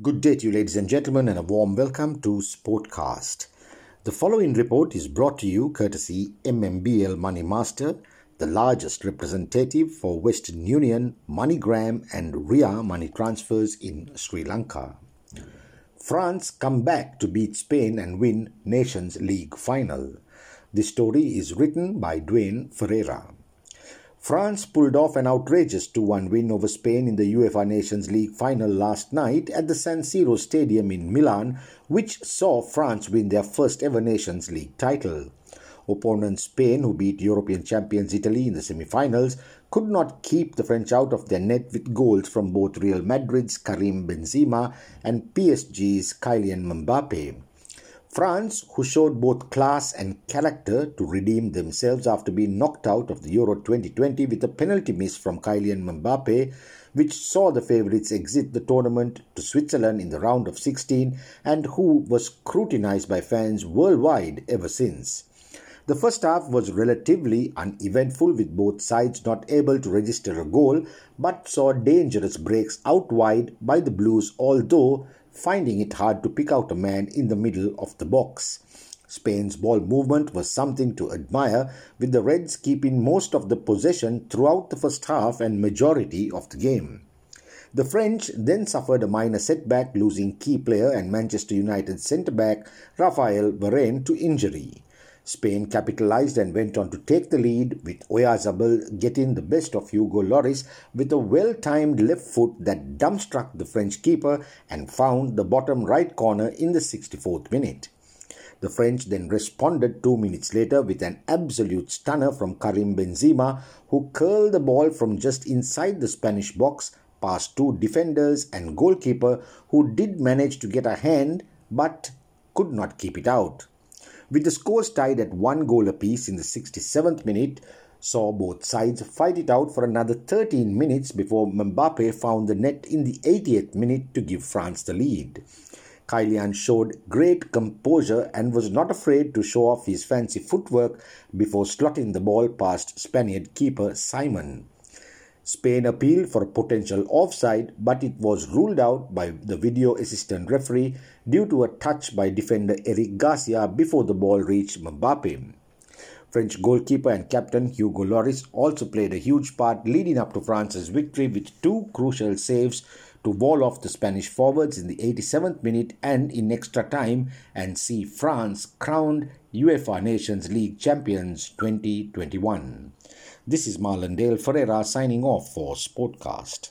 Good day to you, ladies and gentlemen, and a warm welcome to Sportcast. The following report is brought to you courtesy MMBL Money Master, the largest representative for Western Union, MoneyGram, and RIA money transfers in Sri Lanka. France come back to beat Spain and win Nations League final. The story is written by Dwayne Ferreira. France pulled off an outrageous 2 1 win over Spain in the UEFA Nations League final last night at the San Siro Stadium in Milan, which saw France win their first ever Nations League title. Opponent Spain, who beat European champions Italy in the semi finals, could not keep the French out of their net with goals from both Real Madrid's Karim Benzema and PSG's Kylian Mbappe. France, who showed both class and character to redeem themselves after being knocked out of the Euro 2020 with a penalty miss from Kylian Mbappe, which saw the favourites exit the tournament to Switzerland in the round of 16 and who was scrutinised by fans worldwide ever since. The first half was relatively uneventful with both sides not able to register a goal but saw dangerous breaks out wide by the Blues although finding it hard to pick out a man in the middle of the box. Spain's ball movement was something to admire, with the Reds keeping most of the possession throughout the first half and majority of the game. The French then suffered a minor setback, losing key player and Manchester United centre back Raphael Varane to injury. Spain capitalized and went on to take the lead, with Oyarzabal getting the best of Hugo Lloris with a well timed left foot that dumbstruck the French keeper and found the bottom right corner in the 64th minute. The French then responded two minutes later with an absolute stunner from Karim Benzema, who curled the ball from just inside the Spanish box past two defenders and goalkeeper, who did manage to get a hand but could not keep it out with the scores tied at one goal apiece in the 67th minute, saw both sides fight it out for another 13 minutes before Mbappe found the net in the 80th minute to give France the lead. Kylian showed great composure and was not afraid to show off his fancy footwork before slotting the ball past Spaniard keeper Simon. Spain appealed for a potential offside, but it was ruled out by the video assistant referee due to a touch by defender Eric Garcia before the ball reached Mbappe. French goalkeeper and captain Hugo Lloris also played a huge part leading up to France's victory with two crucial saves to wall off the Spanish forwards in the 87th minute and in extra time and see France crowned UEFA Nations League champions 2021. This is Marlon Dale Ferreira signing off for Sportcast.